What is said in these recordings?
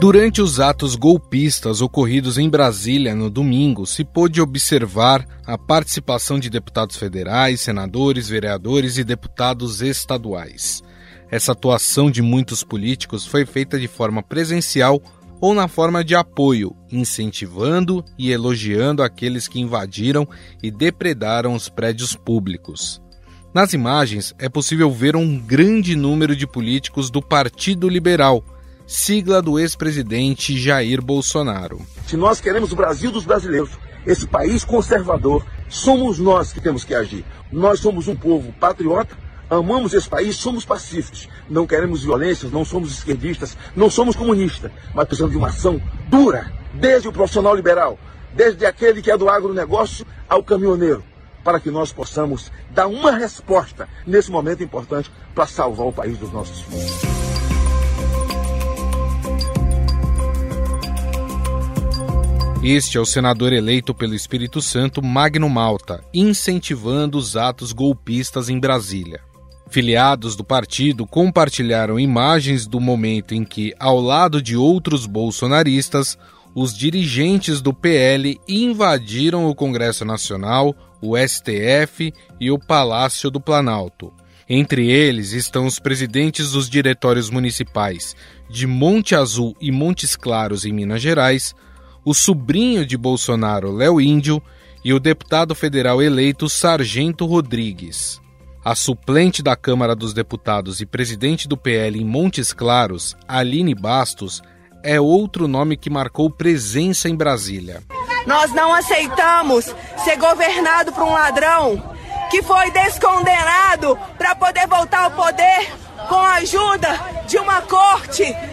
Durante os atos golpistas ocorridos em Brasília no domingo, se pôde observar a participação de deputados federais, senadores, vereadores e deputados estaduais. Essa atuação de muitos políticos foi feita de forma presencial ou na forma de apoio, incentivando e elogiando aqueles que invadiram e depredaram os prédios públicos. Nas imagens é possível ver um grande número de políticos do Partido Liberal sigla do ex-presidente Jair Bolsonaro. Se nós queremos o Brasil dos brasileiros, esse país conservador, somos nós que temos que agir. Nós somos um povo patriota, amamos esse país, somos pacíficos, não queremos violências, não somos esquerdistas, não somos comunistas, mas precisamos de uma ação dura, desde o profissional liberal, desde aquele que é do agronegócio ao caminhoneiro, para que nós possamos dar uma resposta nesse momento importante para salvar o país dos nossos filhos. Este é o senador eleito pelo Espírito Santo, Magno Malta, incentivando os atos golpistas em Brasília. Filiados do partido compartilharam imagens do momento em que, ao lado de outros bolsonaristas, os dirigentes do PL invadiram o Congresso Nacional, o STF e o Palácio do Planalto. Entre eles estão os presidentes dos diretórios municipais de Monte Azul e Montes Claros, em Minas Gerais, o sobrinho de Bolsonaro, Léo Índio, e o deputado federal eleito Sargento Rodrigues. A suplente da Câmara dos Deputados e presidente do PL em Montes Claros, Aline Bastos, é outro nome que marcou presença em Brasília. Nós não aceitamos ser governado por um ladrão que foi descondenado para poder voltar ao poder com a ajuda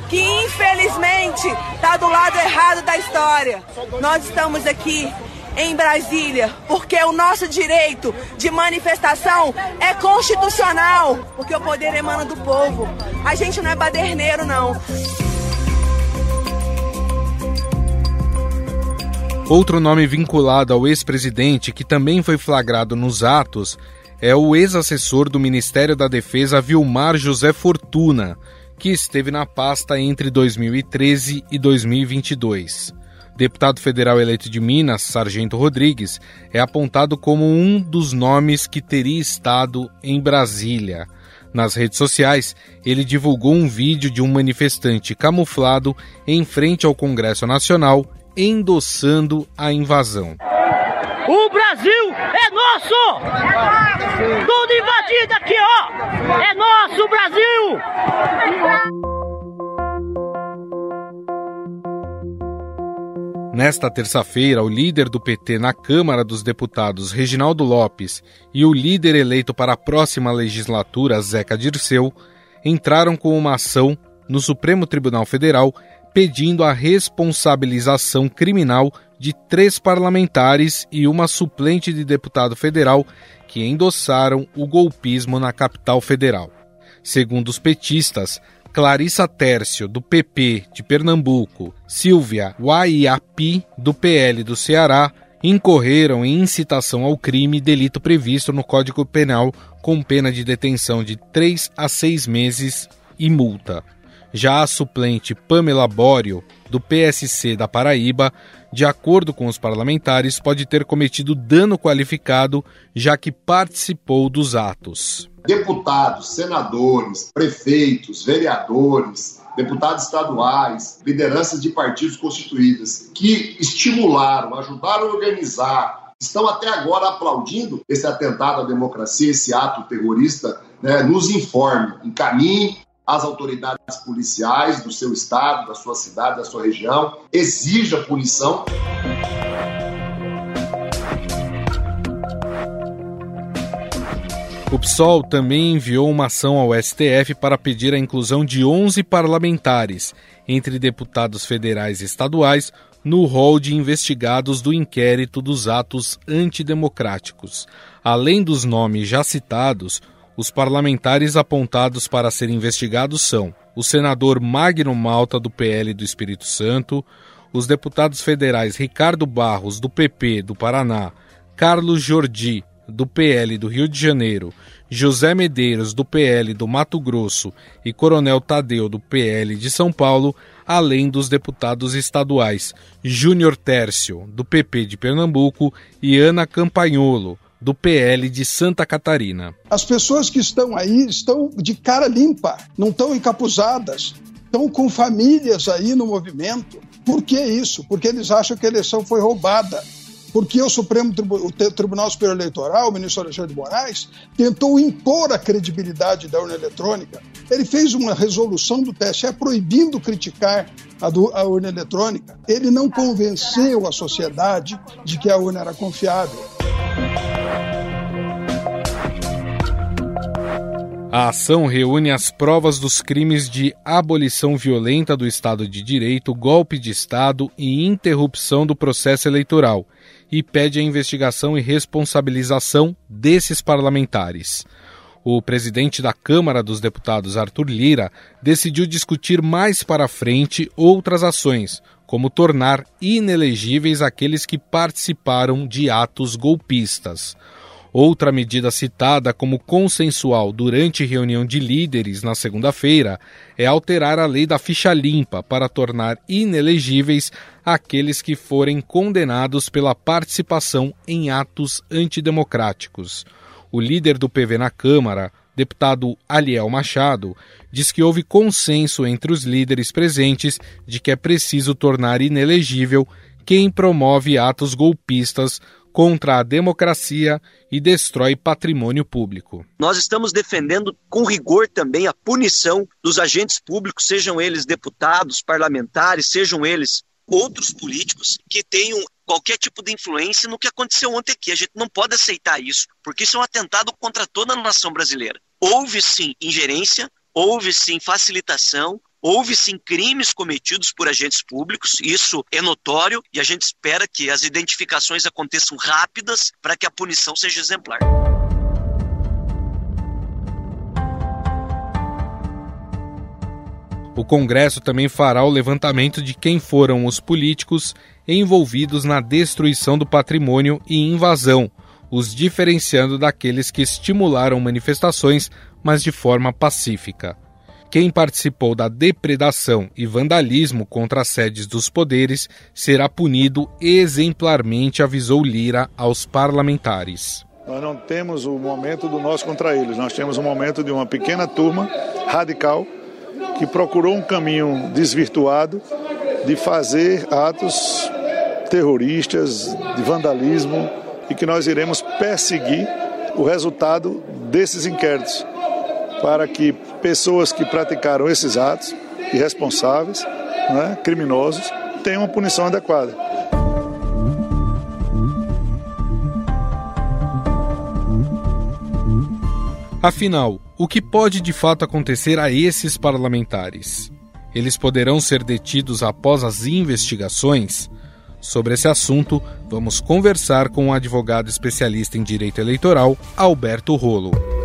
que infelizmente está do lado errado da história. Nós estamos aqui em Brasília, porque o nosso direito de manifestação é constitucional, porque o poder emana do povo. A gente não é baderneiro, não. Outro nome vinculado ao ex-presidente que também foi flagrado nos atos é o ex-assessor do Ministério da Defesa Vilmar José Fortuna, que esteve na pasta entre 2013 e 2022. Deputado federal eleito de Minas, Sargento Rodrigues, é apontado como um dos nomes que teria estado em Brasília. Nas redes sociais, ele divulgou um vídeo de um manifestante camuflado em frente ao Congresso Nacional endossando a invasão. O Brasil é nosso! Tudo invadido aqui, ó! É nosso Brasil! Nesta terça-feira, o líder do PT na Câmara dos Deputados, Reginaldo Lopes, e o líder eleito para a próxima legislatura, Zeca Dirceu, entraram com uma ação no Supremo Tribunal Federal pedindo a responsabilização criminal de três parlamentares e uma suplente de deputado federal que endossaram o golpismo na capital federal. Segundo os petistas, Clarissa Tércio, do PP de Pernambuco, Silvia Waiapi, do PL do Ceará, incorreram em incitação ao crime, delito previsto no Código Penal, com pena de detenção de três a seis meses e multa. Já a suplente Pamela Bório, do PSC da Paraíba, de acordo com os parlamentares, pode ter cometido dano qualificado, já que participou dos atos. Deputados, senadores, prefeitos, vereadores, deputados estaduais, lideranças de partidos constituídas, que estimularam, ajudaram a organizar, estão até agora aplaudindo esse atentado à democracia, esse ato terrorista, né, nos informe, encaminhe às autoridades policiais do seu estado, da sua cidade, da sua região, exija punição. O PSOL também enviou uma ação ao STF para pedir a inclusão de 11 parlamentares, entre deputados federais e estaduais, no rol de investigados do inquérito dos atos antidemocráticos. Além dos nomes já citados, os parlamentares apontados para serem investigados são o senador Magno Malta, do PL do Espírito Santo, os deputados federais Ricardo Barros, do PP do Paraná, Carlos Jordi, do PL do Rio de Janeiro, José Medeiros, do PL do Mato Grosso, e Coronel Tadeu, do PL de São Paulo, além dos deputados estaduais Júnior Tércio, do PP de Pernambuco, e Ana Campagnolo, do PL de Santa Catarina. As pessoas que estão aí estão de cara limpa, não estão encapuzadas, estão com famílias aí no movimento. Por que isso? Porque eles acham que a eleição foi roubada. Porque o Supremo o Tribunal Superior Eleitoral, o ministro Alexandre de Moraes, tentou impor a credibilidade da urna eletrônica. Ele fez uma resolução do TSE proibindo criticar a, do, a urna eletrônica. Ele não convenceu a sociedade de que a urna era confiável. A ação reúne as provas dos crimes de abolição violenta do Estado de Direito, golpe de Estado e interrupção do processo eleitoral e pede a investigação e responsabilização desses parlamentares. O presidente da Câmara dos Deputados, Arthur Lira, decidiu discutir mais para frente outras ações, como tornar inelegíveis aqueles que participaram de atos golpistas. Outra medida citada como consensual durante reunião de líderes na segunda-feira é alterar a lei da ficha limpa para tornar inelegíveis aqueles que forem condenados pela participação em atos antidemocráticos. O líder do PV na Câmara, deputado Aliel Machado, diz que houve consenso entre os líderes presentes de que é preciso tornar inelegível quem promove atos golpistas contra a democracia e destrói patrimônio público. Nós estamos defendendo com rigor também a punição dos agentes públicos, sejam eles deputados, parlamentares, sejam eles outros políticos que tenham qualquer tipo de influência no que aconteceu ontem aqui. A gente não pode aceitar isso, porque isso é um atentado contra toda a nação brasileira. Houve sim ingerência, houve sim facilitação, Houve sim crimes cometidos por agentes públicos, isso é notório e a gente espera que as identificações aconteçam rápidas para que a punição seja exemplar. O Congresso também fará o levantamento de quem foram os políticos envolvidos na destruição do patrimônio e invasão, os diferenciando daqueles que estimularam manifestações, mas de forma pacífica. Quem participou da depredação e vandalismo contra as sedes dos poderes será punido exemplarmente, avisou Lira aos parlamentares. Nós não temos o momento do nós contra eles, nós temos o momento de uma pequena turma radical que procurou um caminho desvirtuado de fazer atos terroristas, de vandalismo e que nós iremos perseguir o resultado desses inquéritos para que pessoas que praticaram esses atos irresponsáveis, né, criminosos, tenham uma punição adequada. Afinal, o que pode de fato acontecer a esses parlamentares? Eles poderão ser detidos após as investigações? Sobre esse assunto, vamos conversar com o advogado especialista em direito eleitoral, Alberto Rolo.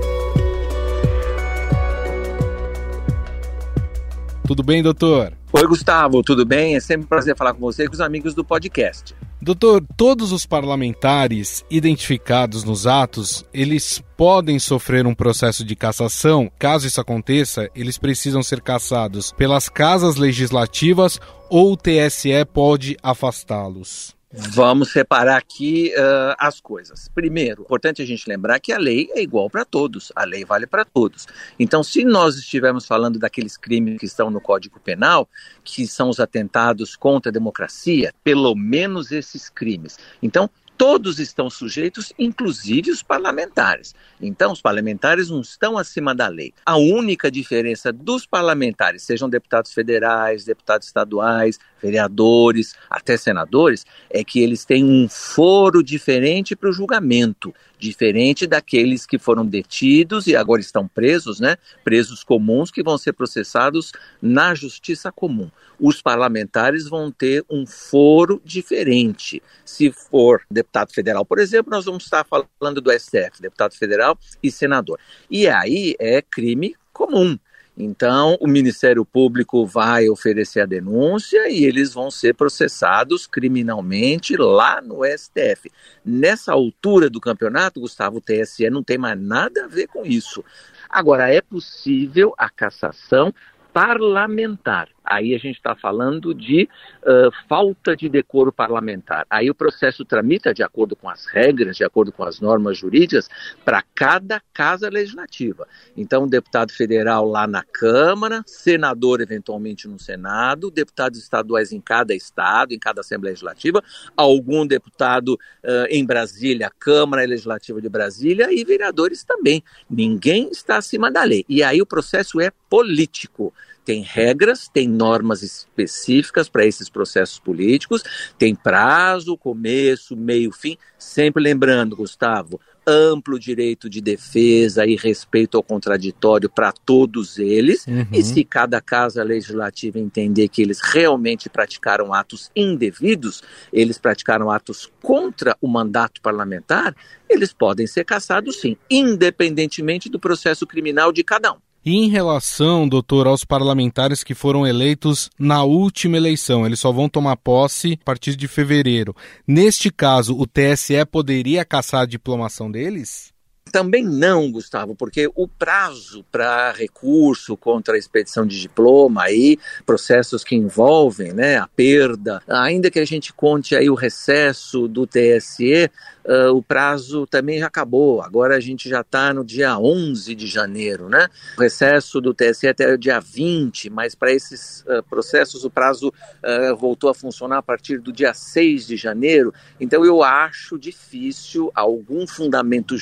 Tudo bem, doutor? Oi, Gustavo, tudo bem? É sempre um prazer falar com você e com os amigos do podcast. Doutor, todos os parlamentares identificados nos atos, eles podem sofrer um processo de cassação. Caso isso aconteça, eles precisam ser cassados pelas casas legislativas ou o TSE pode afastá-los. Vamos separar aqui uh, as coisas. Primeiro, importante a gente lembrar que a lei é igual para todos, a lei vale para todos. Então, se nós estivermos falando daqueles crimes que estão no Código Penal, que são os atentados contra a democracia, pelo menos esses crimes. Então, todos estão sujeitos, inclusive os parlamentares. Então, os parlamentares não estão acima da lei. A única diferença dos parlamentares, sejam deputados federais, deputados estaduais, vereadores, até senadores, é que eles têm um foro diferente para o julgamento, diferente daqueles que foram detidos e agora estão presos, né? Presos comuns que vão ser processados na justiça comum. Os parlamentares vão ter um foro diferente. Se for deputado federal, por exemplo, nós vamos estar falando do STF, deputado federal e senador. E aí é crime comum. Então, o Ministério Público vai oferecer a denúncia e eles vão ser processados criminalmente lá no STF. Nessa altura do campeonato, Gustavo, o TSE não tem mais nada a ver com isso. Agora, é possível a cassação parlamentar. Aí a gente está falando de uh, falta de decoro parlamentar. Aí o processo tramita de acordo com as regras, de acordo com as normas jurídicas, para cada casa legislativa. Então, deputado federal lá na Câmara, senador eventualmente no Senado, deputados estaduais em cada estado, em cada Assembleia Legislativa, algum deputado uh, em Brasília, Câmara Legislativa de Brasília e vereadores também. Ninguém está acima da lei. E aí o processo é político tem regras, tem normas específicas para esses processos políticos, tem prazo, começo, meio, fim. Sempre lembrando, Gustavo, amplo direito de defesa e respeito ao contraditório para todos eles. Uhum. E se cada casa legislativa entender que eles realmente praticaram atos indevidos, eles praticaram atos contra o mandato parlamentar, eles podem ser cassados sim, independentemente do processo criminal de cada um. E em relação, doutor, aos parlamentares que foram eleitos na última eleição, eles só vão tomar posse a partir de fevereiro. Neste caso, o TSE poderia caçar a diplomação deles? Também não, Gustavo, porque o prazo para recurso contra a expedição de diploma aí, processos que envolvem né, a perda, ainda que a gente conte aí o recesso do TSE, uh, o prazo também já acabou. Agora a gente já está no dia 11 de janeiro, né? O recesso do TSE até o dia 20, mas para esses uh, processos o prazo uh, voltou a funcionar a partir do dia 6 de janeiro. Então eu acho difícil algum fundamento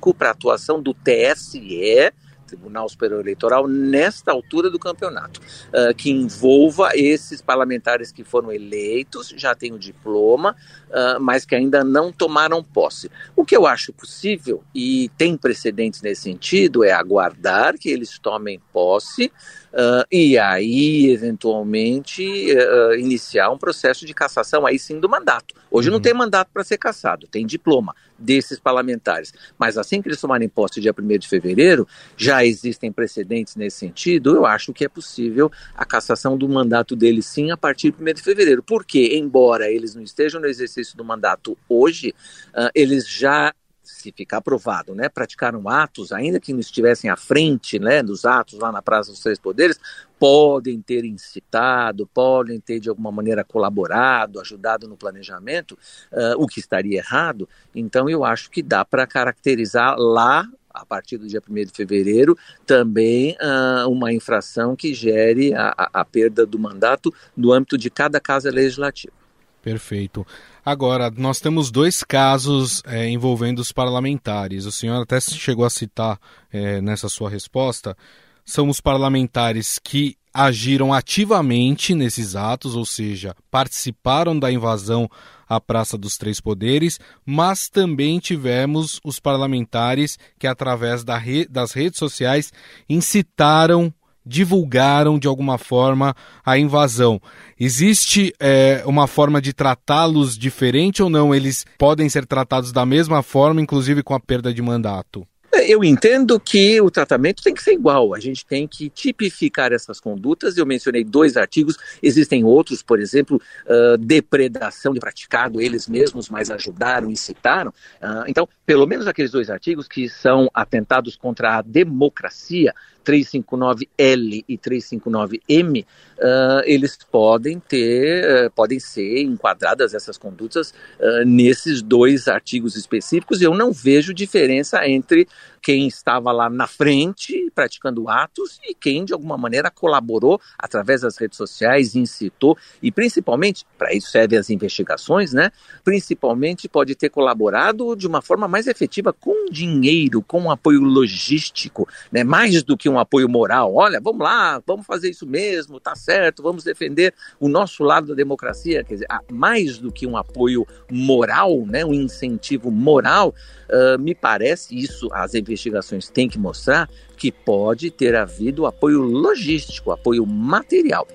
jurídico para a atuação do TSE Tribunal Superior Eleitoral nesta altura do campeonato, uh, que envolva esses parlamentares que foram eleitos, já têm o diploma, uh, mas que ainda não tomaram posse. O que eu acho possível, e tem precedentes nesse sentido, é aguardar que eles tomem posse Uh, e aí, eventualmente, uh, iniciar um processo de cassação, aí sim, do mandato. Hoje uhum. não tem mandato para ser cassado, tem diploma desses parlamentares. Mas assim que eles tomarem posse dia 1 de fevereiro, já existem precedentes nesse sentido, eu acho que é possível a cassação do mandato deles sim a partir de 1 de fevereiro. Porque, embora eles não estejam no exercício do mandato hoje, uh, eles já se ficar aprovado, né, praticaram atos, ainda que não estivessem à frente, né, dos atos lá na Praça dos Três Poderes, podem ter incitado, podem ter de alguma maneira colaborado, ajudado no planejamento, uh, o que estaria errado. Então eu acho que dá para caracterizar lá a partir do dia 1 de fevereiro, também uh, uma infração que gere a, a, a perda do mandato no âmbito de cada casa legislativa. Perfeito. Agora, nós temos dois casos é, envolvendo os parlamentares. O senhor até chegou a citar é, nessa sua resposta. São os parlamentares que agiram ativamente nesses atos, ou seja, participaram da invasão à Praça dos Três Poderes, mas também tivemos os parlamentares que, através da re das redes sociais, incitaram divulgaram de alguma forma a invasão. Existe é, uma forma de tratá-los diferente ou não? Eles podem ser tratados da mesma forma, inclusive com a perda de mandato? Eu entendo que o tratamento tem que ser igual. A gente tem que tipificar essas condutas. Eu mencionei dois artigos, existem outros, por exemplo, uh, depredação de praticado, eles mesmos, mas ajudaram, incitaram. Uh, então, pelo menos aqueles dois artigos que são atentados contra a democracia, 359L e 359M, uh, eles podem ter, uh, podem ser enquadradas essas condutas uh, nesses dois artigos específicos. Eu não vejo diferença entre quem estava lá na frente praticando atos e quem de alguma maneira colaborou através das redes sociais, incitou e principalmente, para isso servem as investigações, né? Principalmente pode ter colaborado de uma forma mais efetiva com dinheiro, com apoio logístico, né? Mais do que um apoio moral. Olha, vamos lá, vamos fazer isso mesmo, tá certo, vamos defender o nosso lado da democracia, quer dizer, mais do que um apoio moral, né? Um incentivo moral, uh, me parece isso as investigações têm que mostrar que pode ter havido apoio logístico, apoio material.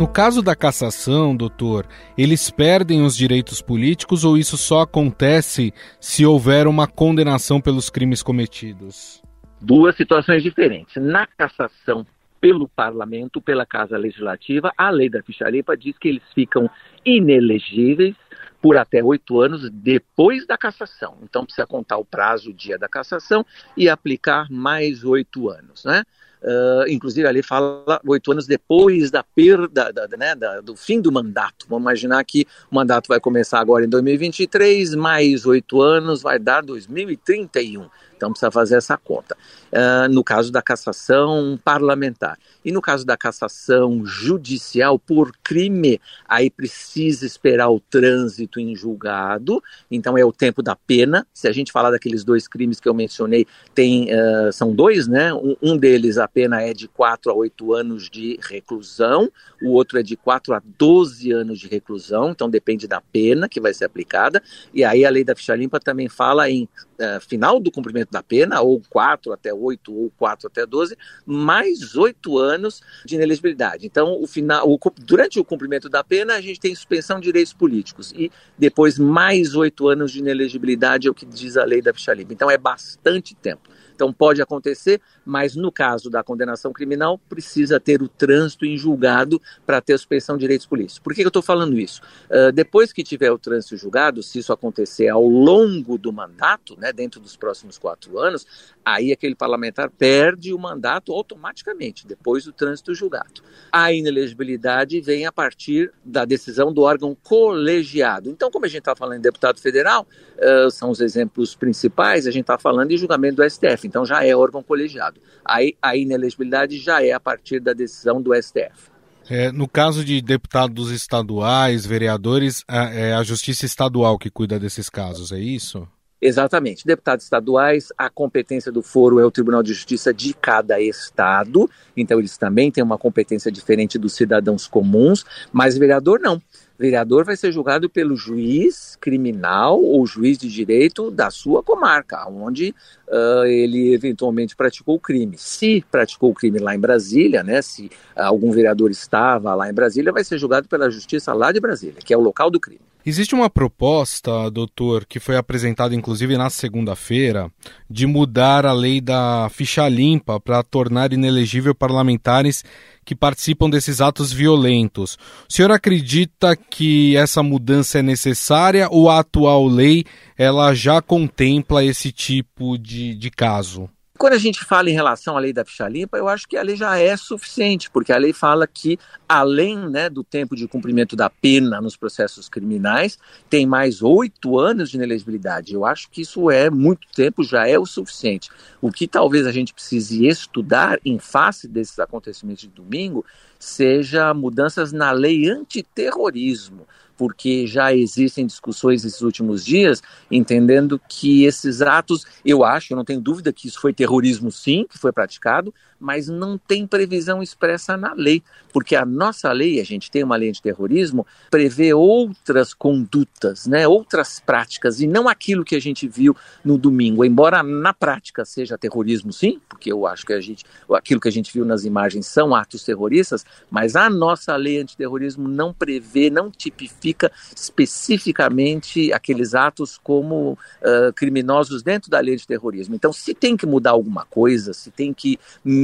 No caso da cassação, doutor, eles perdem os direitos políticos ou isso só acontece se houver uma condenação pelos crimes cometidos? Duas situações diferentes. Na cassação pelo parlamento, pela Casa Legislativa, a lei da ficha limpa diz que eles ficam inelegíveis por até oito anos depois da cassação. Então precisa contar o prazo, o dia da cassação e aplicar mais oito anos, né? Uh, inclusive ali fala oito anos depois da perda, da, né, da, do fim do mandato. Vamos imaginar que o mandato vai começar agora em 2023, mais oito anos vai dar 2031. Então precisa fazer essa conta. Uh, no caso da cassação parlamentar. E no caso da cassação judicial por crime, aí precisa esperar o trânsito em julgado, então é o tempo da pena. Se a gente falar daqueles dois crimes que eu mencionei, tem, uh, são dois, né? Um, um, deles a pena é de 4 a 8 anos de reclusão, o outro é de 4 a 12 anos de reclusão, então depende da pena que vai ser aplicada. E aí a lei da ficha limpa também fala em uh, final do cumprimento da pena, ou 4 até 8, ou 4 até 12, mais 8 anos de inelegibilidade. Então, o final, o, durante o cumprimento da pena, a gente tem suspensão de direitos políticos, e depois mais 8 anos de inelegibilidade, é o que diz a lei da ficha limpa. Então, é bastante tempo. Então pode acontecer, mas no caso da condenação criminal, precisa ter o trânsito em julgado para ter suspensão de direitos políticos. Por que eu estou falando isso? Uh, depois que tiver o trânsito julgado, se isso acontecer ao longo do mandato, né, dentro dos próximos quatro anos, aí aquele parlamentar perde o mandato automaticamente, depois do trânsito julgado. A inelegibilidade vem a partir da decisão do órgão colegiado. Então, como a gente está falando em deputado federal, uh, são os exemplos principais, a gente está falando de julgamento do STF então já é órgão colegiado. Aí a inelegibilidade já é a partir da decisão do STF. É, no caso de deputados estaduais, vereadores, é a Justiça Estadual que cuida desses casos, é isso? Exatamente. Deputados estaduais, a competência do foro é o Tribunal de Justiça de cada estado, então eles também têm uma competência diferente dos cidadãos comuns, mas vereador não vereador vai ser julgado pelo juiz criminal ou juiz de direito da sua comarca, onde uh, ele eventualmente praticou o crime. Se praticou o crime lá em Brasília, né, se algum vereador estava lá em Brasília, vai ser julgado pela justiça lá de Brasília, que é o local do crime. Existe uma proposta, doutor, que foi apresentada inclusive na segunda-feira, de mudar a lei da ficha limpa para tornar inelegível parlamentares que participam desses atos violentos. O senhor acredita que essa mudança é necessária ou a atual lei ela já contempla esse tipo de, de caso? Quando a gente fala em relação à lei da ficha limpa, eu acho que a lei já é suficiente, porque a lei fala que, além né, do tempo de cumprimento da pena nos processos criminais, tem mais oito anos de inelegibilidade. Eu acho que isso é muito tempo, já é o suficiente. O que talvez a gente precise estudar em face desses acontecimentos de domingo seja mudanças na lei antiterrorismo porque já existem discussões nesses últimos dias, entendendo que esses atos, eu acho, eu não tenho dúvida que isso foi terrorismo sim, que foi praticado, mas não tem previsão expressa na lei, porque a nossa lei, a gente tem uma lei de terrorismo, prevê outras condutas, né, outras práticas, e não aquilo que a gente viu no domingo, embora na prática seja terrorismo sim, porque eu acho que a gente, aquilo que a gente viu nas imagens são atos terroristas, mas a nossa lei antiterrorismo não prevê, não tipifica especificamente aqueles atos como uh, criminosos dentro da lei de terrorismo. Então, se tem que mudar alguma coisa, se tem que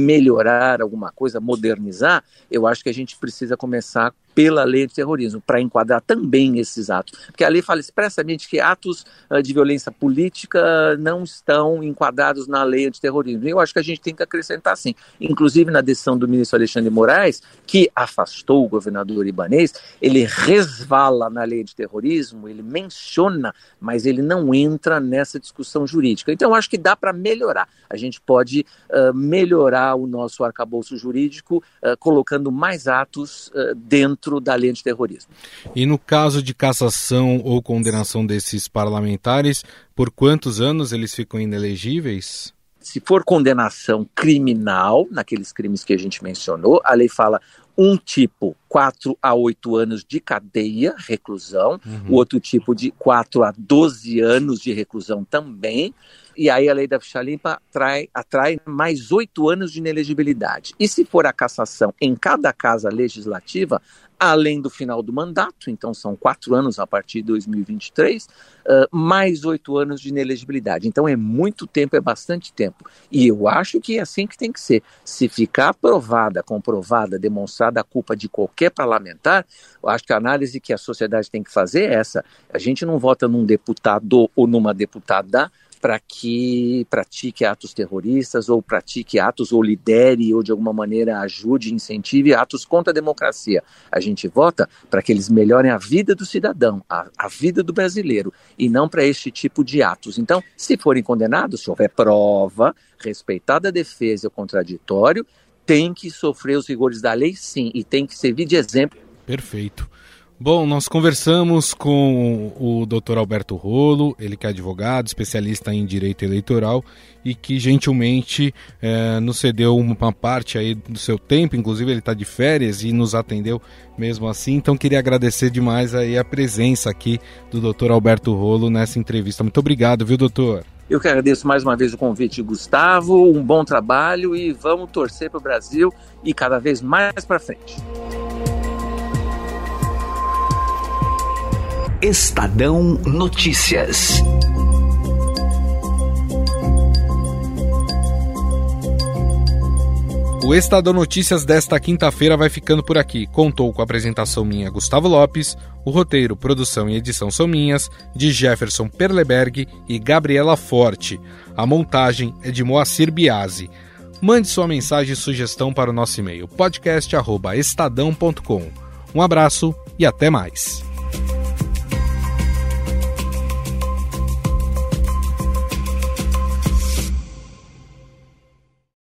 melhorar alguma coisa, modernizar, eu acho que a gente precisa começar pela lei de terrorismo, para enquadrar também esses atos. Porque a lei fala expressamente que atos uh, de violência política não estão enquadrados na lei de terrorismo. Eu acho que a gente tem que acrescentar sim. Inclusive na decisão do ministro Alexandre Moraes, que afastou o governador Ibanês, ele resvala na lei de terrorismo, ele menciona, mas ele não entra nessa discussão jurídica. Então eu acho que dá para melhorar. A gente pode uh, melhorar o nosso arcabouço jurídico uh, colocando mais atos dentro dentro da lei antiterrorismo. E no caso de cassação ou condenação desses parlamentares, por quantos anos eles ficam inelegíveis? Se for condenação criminal, naqueles crimes que a gente mencionou, a lei fala um tipo 4 a 8 anos de cadeia, reclusão, uhum. o outro tipo de 4 a 12 anos de reclusão também. E aí a lei da ficha limpa atrai, atrai mais oito anos de inelegibilidade. E se for a cassação em cada casa legislativa, além do final do mandato, então são quatro anos a partir de 2023, uh, mais oito anos de inelegibilidade. Então é muito tempo, é bastante tempo. E eu acho que é assim que tem que ser. Se ficar provada, comprovada, demonstrada a culpa de qualquer parlamentar, eu acho que a análise que a sociedade tem que fazer é essa. A gente não vota num deputado ou numa deputada para que pratique atos terroristas ou pratique atos ou lidere ou de alguma maneira ajude, incentive atos contra a democracia. A gente vota para que eles melhorem a vida do cidadão, a, a vida do brasileiro e não para este tipo de atos. Então, se forem condenados, se houver prova, respeitada a defesa e o contraditório, tem que sofrer os rigores da lei, sim, e tem que servir de exemplo. Perfeito. Bom, nós conversamos com o Dr. Alberto Rolo, ele que é advogado, especialista em direito eleitoral e que gentilmente é, nos cedeu uma parte aí do seu tempo, inclusive ele está de férias e nos atendeu mesmo assim. Então queria agradecer demais aí a presença aqui do Dr. Alberto Rolo nessa entrevista. Muito obrigado, viu, doutor? Eu que agradeço mais uma vez o convite, Gustavo. Um bom trabalho e vamos torcer para o Brasil e cada vez mais para frente. Estadão Notícias. O Estadão Notícias desta quinta-feira vai ficando por aqui. Contou com a apresentação minha, Gustavo Lopes, o roteiro, produção e edição são minhas, de Jefferson Perleberg e Gabriela Forte. A montagem é de Moacir Biasi. Mande sua mensagem e sugestão para o nosso e-mail podcast@estadão.com. Um abraço e até mais.